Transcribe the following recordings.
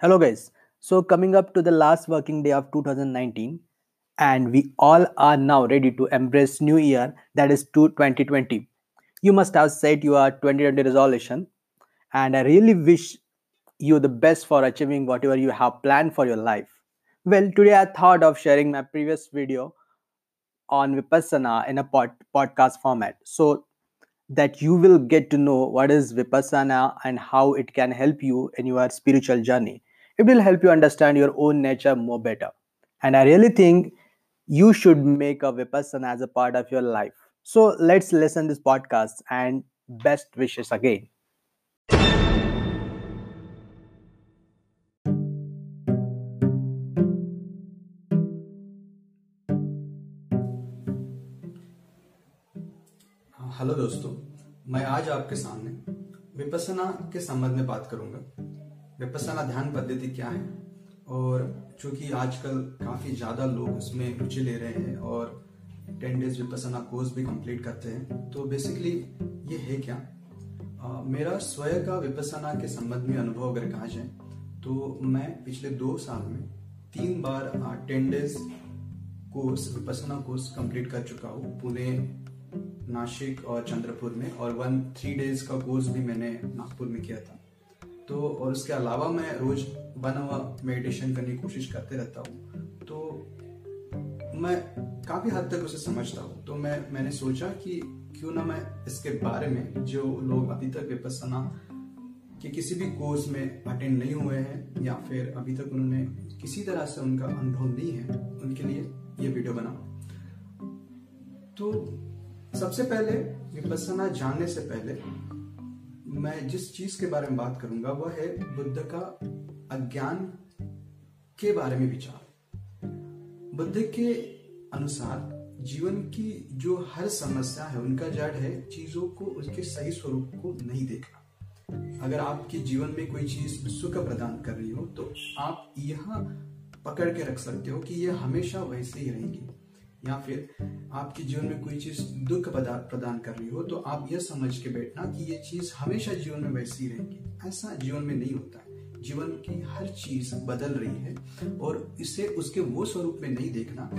Hello, guys. So, coming up to the last working day of 2019, and we all are now ready to embrace new year that is 2020. You must have set your 2020 resolution, and I really wish you the best for achieving whatever you have planned for your life. Well, today I thought of sharing my previous video on Vipassana in a pod- podcast format so that you will get to know what is Vipassana and how it can help you in your spiritual journey It will help you understand your own nature more better. And I really think you should make a Vipassana as a part of your life. So let's listen this podcast and best wishes again. Hello दोस्तों मैं आज आपके सामने विपसना के संबंध में बात करूंगा विपसना ध्यान पद्धति क्या है? और चूँकि आजकल काफ़ी ज़्यादा लोग उसमें रुचि ले रहे हैं और टेन डेज़ विपसना कोर्स भी कंप्लीट करते हैं तो बेसिकली ये है क्या? आ, मेरा स्वयं का विपसना के संबंध में अनुभव अगर कहा जाए तो मैं पिछले दो साल में तीन बार ten days course Vipassana course complete कर चुका हूँ पुणे नासिक और चंद्रपुर में और वन थ्री डेज़ का कोर्स भी मैंने नागपुर में किया था। तो और उसके अलावा मैं रोज वन आवर मेडिटेशन करने की कोशिश करते रहता हूँ। तो मैं काफ़ी हद तक उसे समझता हूँ। तो मैं, मैंने सोचा कि क्यों ना मैं इसके बारे में जो लोग अभी तक विपसना कि किसी भी कोर्स में अटेंड नहीं हुए हैं, या फिर अभी तक उन्होंने किसी तरह से उनका अनुभव नहीं है, उनके लिए ये वीडियो बनाऊँ तो सबसे पहले विपसना जानने से पहले मैं जिस चीज़ के बारे में बात करूँगा, वह है बुद्ध का अज्ञान के बारे में विचार। बुद्ध के अनुसार जीवन की जो हर समस्या है, उनका जड़ है, चीज़ों को उसके सही स्वरूप को नहीं देखना। अगर आपके जीवन में कोई चीज़ सुख प्रदान कर रही हो तो आप यह पकड़ के रख सकते हो कि यह हमेशा वैसे ही रहेंगी। या फिर आपके जीवन में कोई चीज़ दुख प्रदान कर रही हो तो आप यह समझ के बैठना कि ये चीज़ हमेशा जीवन में वैसी रहेगी। ऐसा जीवन में नहीं होता। जीवन की हर चीज़ बदल रही है और इसे, उसके वो स्वरूप में नहीं देखना।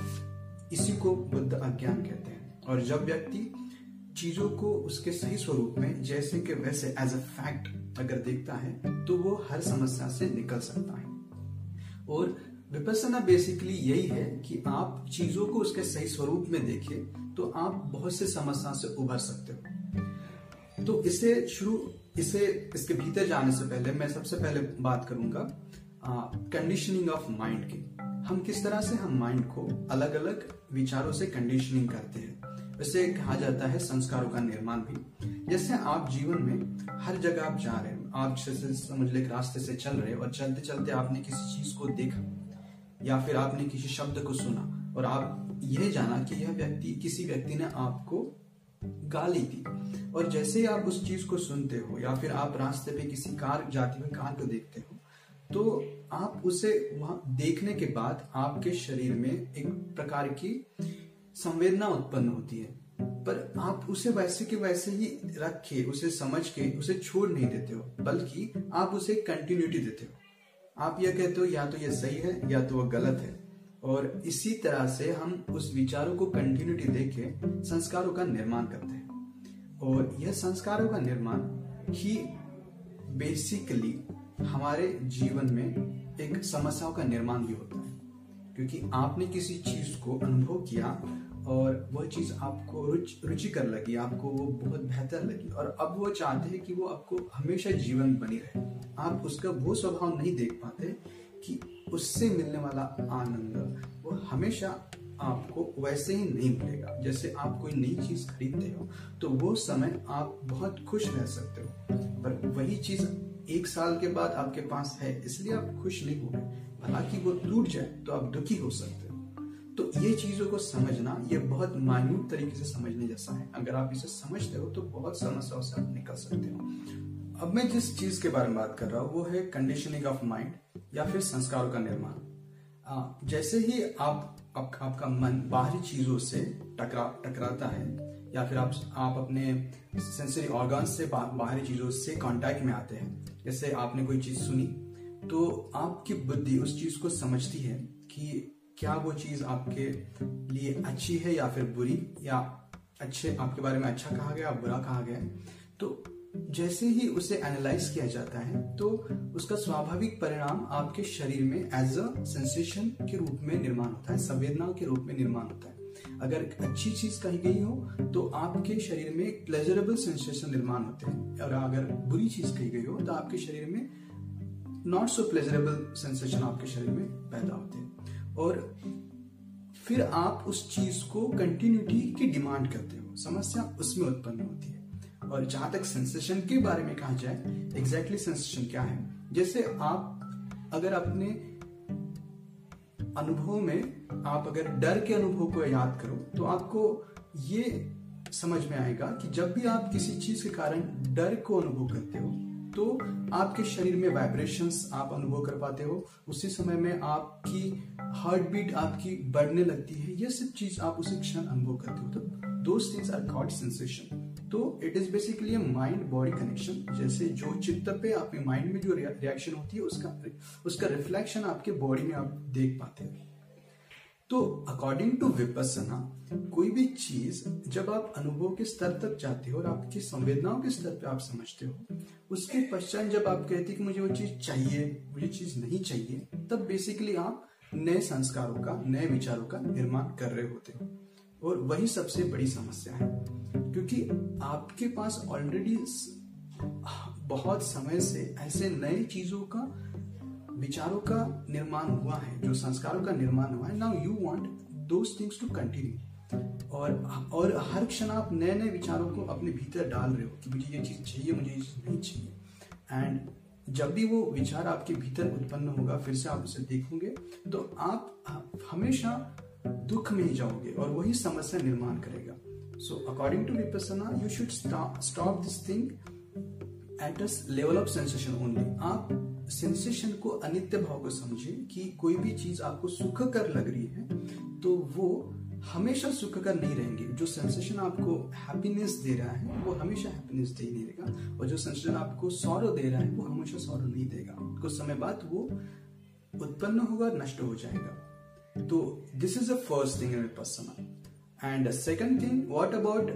इसी को बुद्ध अज्ञान कहते हैं। और जब व्यक्ति चीज़ों को उसके सही स्वरूप में, जैसे कि वैसे एज अ फैक्ट अगर देखता है तो वो हर समस्या से निकल सकता है। और विपसना बेसिकली यही है कि आप चीज़ों को उसके सही स्वरूप में देखें तो आप बहुत से समस्या से उभर सकते हो। तो इसे शुरू, इसे, इसके भीतर जाने से पहले मैं सबसे पहले बात करूँगा कंडीशनिंग ऑफ़ माइंड की। हम किस तरह से हम माइंड को अलग अलग विचारों से कंडीशनिंग करते हैं? वैसे कहा जाता है संस्कारों का निर्माण भी। जैसे आप जीवन में हर जगह आप जा रहे हो, आप जैसे समझ ले रास्ते से चल रहे और चलते चलते आपने किसी चीज़ को देखा या फिर आपने किसी शब्द को सुना और आप यह जाना कि यह व्यक्ति, किसी व्यक्ति ने आपको गाली दी। और जैसे ही आप उस चीज़ को सुनते हो या फिर आप रास्ते पे किसी कार, जाते हुए कार को देखते हो तो आप उसे वहाँ देखने के बाद आपके शरीर में एक प्रकार की संवेदना उत्पन्न होती है। पर आप उसे वैसे के वैसे ही रख के, उसे समझ के, उसे छोड़ नहीं देते हो, बल्कि आप उसे कंटिन्यूटी देते हो। आप यह कहते हो या तो यह सही है, या तो वह गलत है। और इसी तरह से हम उस विचारों को कंटिन्यूटी देके संस्कारों का निर्माण करते हैं। और यह संस्कारों का निर्माण ही बेसिकली हमारे जीवन में एक समस्याओं का निर्माण भी होता है। क्योंकि आपने किसी चीज़ को अनुभव किया और वह चीज़ आपको रुच, रुचिकर लगी, आपको वो बहुत बेहतर लगी और अब वो चाहते हैं कि वो आपको हमेशा जीवन बनी रहे। आप उसका वो स्वभाव नहीं देख पाते कि उससे मिलने वाला आनंद वो हमेशा आपको वैसे ही नहीं मिलेगा, जैसे आप कोई नई चीज़ खरीदते हो तो वो समय आप बहुत खुश रह सकते हो। पर वही चीज़ एक साल के बाद आपके पास है, इसलिए आप खुश नहीं हो गए हालाँकि वो टूट जाए तो आप दुखी हो सकते हो। तो ये चीज़ों को समझना ये बहुत मान्यूट तरीके से समझने जैसा है। अगर आप इसे समझते हो तो बहुत समस्याओं से आप निकल सकते हो। अब मैं जिस चीज़ के बारे में बात कर रहा हूँ वो है कंडीशनिंग ऑफ़ माइंड या फिर संस्कारों का निर्माण। जैसे ही आप, आप आपका मन बाहरी चीज़ों से टकरा टकराता है या फिर आप आप अपने सेंसरी ऑर्गन से बा, बाहरी चीज़ों से कांटेक्ट में आते हैं जैसे आपने कोई चीज़ सुनी तो आपकी बुद्धि उस चीज़ को समझती है कि क्या वो चीज़ आपके लिए अच्छी है या फिर बुरी, या अच्छे, आपके बारे में अच्छा कहा गया बुरा कहा गया? तो जैसे ही उसे एनालाइज किया जाता है तो उसका स्वाभाविक परिणाम आपके शरीर में एज अ सेंसेशन के रूप में निर्माण होता है संवेदनाओं के रूप में निर्माण होता है। अगर अच्छी चीज़ कही गई हो तो आपके शरीर में प्लेजरेबल सेंसेशन निर्माण होते हैं। और अगर बुरी चीज़ कही गई हो तो आपके शरीर में नॉट सो प्लेजरेबल सेंसेशन आपके शरीर में पैदा होते हैं। और फिर आप उस चीज़ को कंटिन्यूटी की डिमांड करते हो। समस्या उसमें उत्पन्न होती है। और जहाँ तक सेंसेशन के बारे में कहा जाए एग्जैक्टली exactly सेंसेशन क्या है? जैसे आप, अगर अपने अनुभव में आप अगर डर के अनुभव को याद करो तो आपको ये समझ में आएगा कि जब भी आप किसी चीज़ के कारण डर को अनुभव करते हो तो आपके शरीर में वाइब्रेशंस आप अनुभव कर पाते हो। उसी समय में आपकी हार्ट बीट आपकी बढ़ने लगती है, ये सब चीज़ आप उसी क्षण अनुभव करते हो। तो दो थिंग्स आर कॉल्ड सेंसेशन तो it is basically mind body connection जैसे जो चित्त पे आपके माइंड में जो रिएक्शन होती है, उसका उसका रिफ्लेक्शन आपके बॉडी में आप देख पाते हैं। तो अकॉर्डिंग टू विपसना कोई भी चीज़ जब आप अनुभव के स्तर तक जाते हो और आपकी संवेदनाओं के स्तर पे आप समझते हो, उसके पश्चात जब आप कहते कि मुझे वो चीज़ चाहिए, मुझे चीज़ नहीं चाहिए, तब बेसिकली आप नए संस्कारों का, नए विचारों का निर्माण कर रहे होते हो। और वही सबसे बड़ी समस्या है, क्योंकि आपके पास ऑलरेडी बहुत समय से ऐसे नए चीज़ों का, विचारों का निर्माण हुआ है, जो संस्कारों का निर्माण हुआ है। Now you want those things to continue और और हर क्षण आप नए नए विचारों को अपने भीतर डाल रहे हो कि मुझे ये चीज़ चाहिए, मुझे ये चीज़ नहीं चाहिए। एंड जब भी वो विचार आपके भीतर उत्पन्न होगा, फिर से आप उसे देखोगे तो आप हमेशा दुख में ही जाओगे और वही समस्या निर्माण करेगा। So according to Vipassana you should stop this thing at a level of sensation only आप सेंसेशन को अनित्य भाव को समझे कि कोई भी चीज़ आपको सुख कर लग रही है तो वो हमेशा सुख कर नहीं रहेंगे। जो सेंसेशन आपको हैप्पीनेस दे रहा है, वो हमेशा हैप्पीनेस दे ही नहीं देगा और जो सेंसेशन आपको सौरव दे रहा है, वो हमेशा सौरव नहीं देगा। कुछ समय बाद वो उत्पन्न होगा, नष्ट हो जाएगा। तो this is the first thing in and second thing what about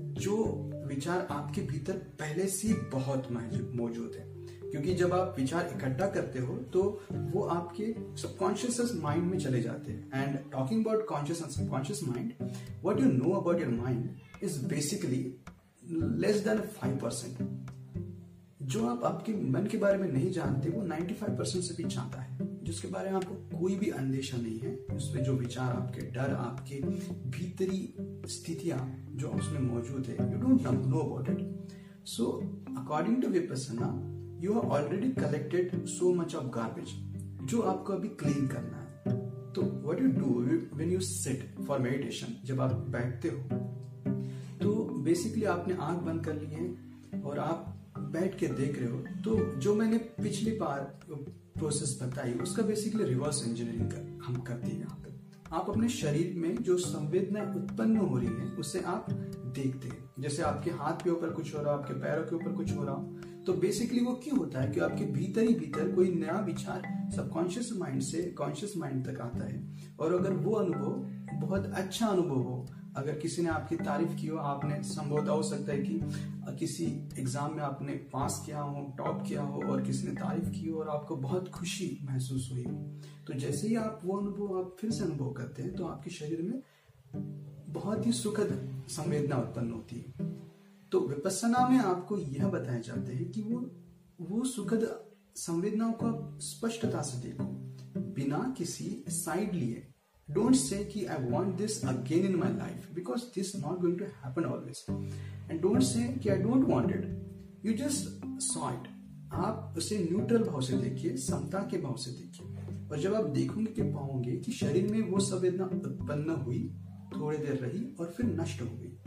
जो विचार आपके भीतर पहले से बहुत मौजूद है? क्योंकि जब आप विचार इकट्ठा करते हो तो वो आपके सबकॉन्शियस माइंड में चले जाते हैं। And talking about conscious and subconscious mind what you know about your mind is basically less than five percent जो आप आपके मन के बारे में नहीं जानते, वो 95 परसेंट से भी चाहता है। जिसके बारे में आपको कोई भी अंदेशा नहीं है, उसमें जो विचार आपके, डर आपके, भीतरी स्थितियाँ जो उसमें मौजूद है you don't know about it so according to Vipassana you are already collected so much of garbage जो आपको अभी क्लीन करना है। तो what you do when you sit for meditation जब आप बैठते हो तो बेसिकली आपने आँख बंद कर ली है और आप बैठ के देख रहे हो तो जो मैंने पिछली बार प्रोसेस बताई उसका बेसिकली रिवर्स इंजीनियरिंग कर, हम करते हैं यहाँ पे। आप अपने शरीर में जो संवेदना उत्पन्न हो रही है उसे आप देखते हैं। जैसे आपके हाथ के ऊपर कुछ हो रहा हो आपके पैरों के ऊपर कुछ हो रहा तो बेसिकली वो क्यों होता है कि आपके भीतर ही भीतर कोई नया विचार सबकॉन्शियस माइंड से कॉन्शियस माइंड तक आता है? और अगर वो अनुभव बहुत अच्छा अनुभव हो, अगर किसी ने आपकी तारीफ़ की हो, आपने संभवतः हो सकता है कि किसी एग्ज़ाम में आपने पास किया हो टॉप किया हो और किसी ने तारीफ़ की हो और आपको बहुत खुशी महसूस हुई। हो तो जैसे ही आप वो अनुभव आप फिर से अनुभव करते हैं तो आपके शरीर में बहुत ही सुखद संवेदना उत्पन्न होती है। तो विपස්සना में आपको यह बताया जाता है कि वो वो सुखद संवेदनाओं को स्पष्टता से देखो, बिना किसी साइड लिए। Say ki i want this again in my life, because this is not going to happen always. And don't say कि i don't want it. You just saw it. आप उसे न्यूट्रल भाव से देखिए, समता के भाव से देखिए। और जब आप देखोगे कि पाओगे कि शरीर में वो संवेदना उत्पन्न हुई, थोड़ी देर रही और फिर नष्ट हो गई।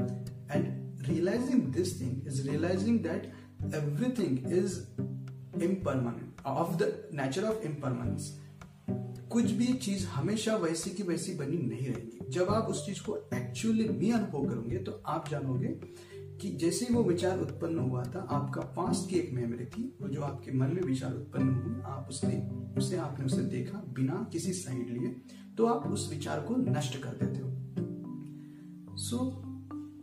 Realising this thing is realising that everything is impermanent of the nature of impermanence कुछ भी चीज़ हमेशा वैसी की वैसी बनी नहीं रहेगी जब आप उस चीज़ को एक्चुअली भी अनुभव करोगे तो आप जानोगे कि जैसे वो विचार उत्पन्न हुआ था आपका पास्ट की एक मेमोरी थी वो जो आपके मन में विचार उत्पन्न हुई आप उसने उसे आपने उसे देखा बिना किसी साइड लिए तो आप उस विचार को नष्ट कर देते हो। सो so,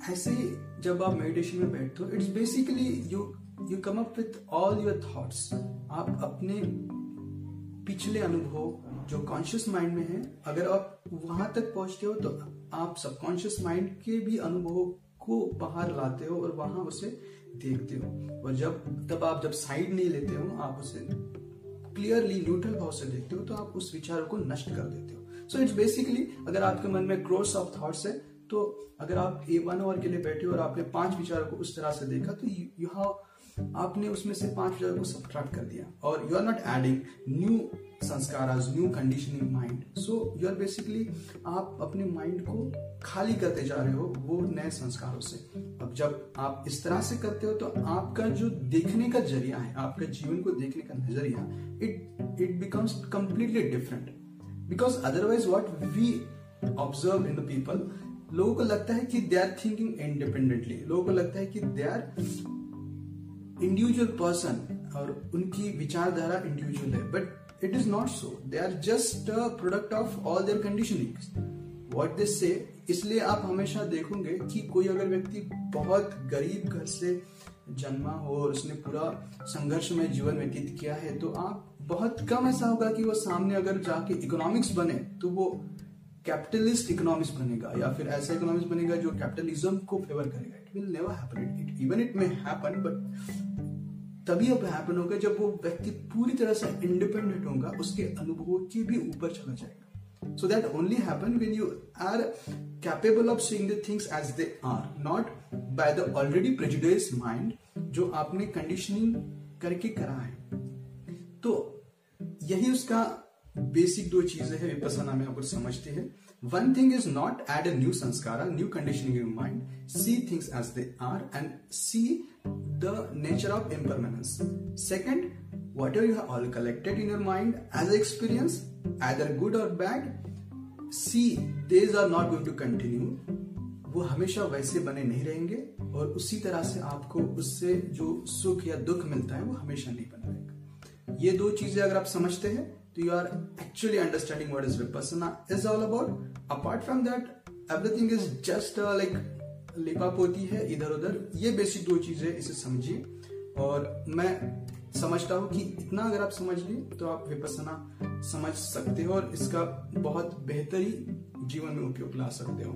ऐसे जब आप मेडिटेशन में बैठते हो it's basically you you come up with all your thoughts आप अपने पिछले अनुभव जो कॉन्शियस माइंड में है, अगर आप वहाँ तक पहुँचते हो तो आप सबकॉन्शियस माइंड के भी अनुभवों को बाहर लाते हो और वहाँ उसे देखते हो। और जब, तब आप जब साइड नहीं लेते हो, आप उसे क्लियरली न्यूट्रल भाव से देखते हो तो आप उस विचार को नष्ट कर देते हो। सो इट्स बेसिकली अगर आपके मन में क्रॉस ऑफ़ थॉट्स है तो अगर आप ए वन आवर के लिए बैठे हो और आपने पाँच विचारों को उस तरह से देखा तो यू हैव आपने उसमें से पाँच विचारों को सब्ट्रैक्ट कर दिया। और you are not adding new sanskar new conditioning mind so you are basically आप अपने माइंड को खाली करते जा रहे हो वो नए संस्कारों से। अब जब आप इस तरह से करते हो तो आपका जो देखने का ज़रिया है, आपका जीवन को देखने का नज़रिया it it becomes completely different because otherwise what we observe in the people लोगों को लगता है कि दे आर थिंकिंग इंडिपेंडेंटली लोगों को लगता है कि दे आर इंडिविजुअल पर्सन और उनकी विचारधारा इंडिविजुअल है. But it is not so they are just product of all their conditioning what this से इसलिए आप हमेशा देखोगे कि कोई अगर व्यक्ति बहुत गरीब घर से जन्मा हो और उसने पूरा संघर्ष में जीवन व्यतीत किया है तो आप बहुत कम ऐसा होगा कि वो सामने अगर जाके इकोनॉमिक्स बने तो वो कैपिटलिस्ट इकोनॉमिक्स बनेगा या फिर ऐसा इकोनॉमिक्स बनेगा जो कैपिटलिज्म को फेवर करेगा। It will never happen it even it may happen but तभी अब हैपन होगा जब वो व्यक्ति पूरी तरह से इंडिपेंडेंट होगा, उसके अनुभवों के भी ऊपर चला जाएगा। So that only happen when you are capable of seeing the things as they are not by the already prejudice mind जो आपने कंडीशनिंग करके करा है। तो यही उसका बेसिक दो चीज़ें हैं, विपसना में आप समझते हैं। One thing is not add a new sanskar new conditioning in mind see things as they are and see the nature of impermanence second whatever you have all collected in your mind as experience either good or bad see these are not going to continue वो हमेशा वैसे बने नहीं रहेंगे और उसी तरह से आपको उससे जो सुख या दुख मिलता है, वो हमेशा नहीं बना रहेगा। ये दो चीज़ें अगर आप समझते हैं So you are actually understanding what is Vipassana is all about. Apart from that, everything is just uh, like लिपा है इधर उधर ये बेसिक दो चीज़ें इसे समझिए और मैं समझता हूँ कि इतना अगर आप समझ लिए तो आप विपसना समझ सकते हो और इसका बहुत बेहतरी जीवन में उपयोग ला सकते हो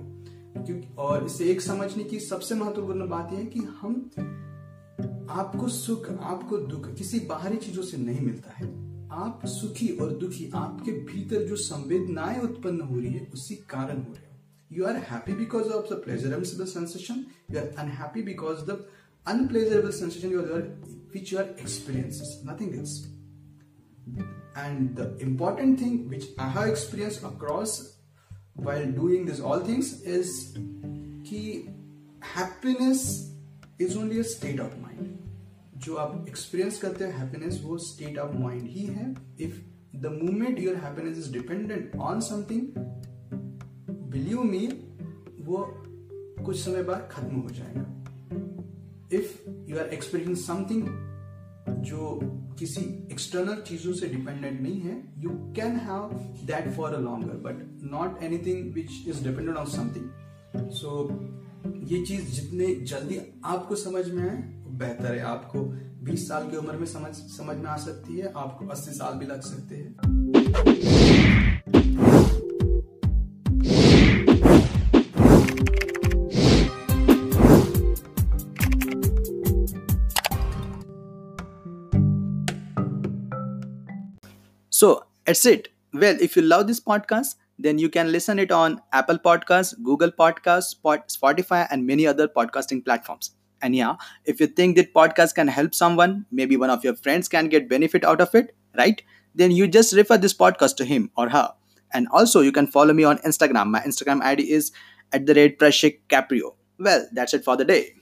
क्योंकि और इसे एक समझने की सबसे महत्वपूर्ण बात यह है कि हम आपको सुख आपको दुख किसी बाहरी चीज़ों से नहीं मिलता है आप सुखी और दुखी, आपके भीतर जो संवेदनाएँ उत्पन्न हो रही है, उसी कारण हो रहे हो। You are happy because of the pleasurable sensation you are unhappy because the unpleasurable sensation you are which you are experiences nothing else and the important thing which I have experienced across while doing this all things is कि happiness is only a state of mind. जो आप experience करते हैं वो state of mind ही है। If the moment your happiness is dependent on something believe me वो कुछ समय बाद खत्म हो जाएगा। If you are experience something जो किसी एक्सटर्नल चीज़ों से डिपेंडेंट नहीं है you can have that for a longer but not anything which is dependent on something so ये चीज़ जितने जल्दी आपको समझ में आए बेहतर है आपको 20 साल की उम्र में समझ समझ में आ सकती है आपको 80 साल भी लग सकते हैं So, that's it. Well, if you love this podcast, then you can listen it on Apple Podcasts, Google Podcasts, Spotify, and many other podcasting platforms. And yeah, if you think that podcast can help someone, maybe one of your friends can get benefit out of it, right? Then you just refer this podcast to him or her. And also, you can follow me on Instagram. My Instagram ID is at the rate Prashik Caprio. Well, that's it for the day.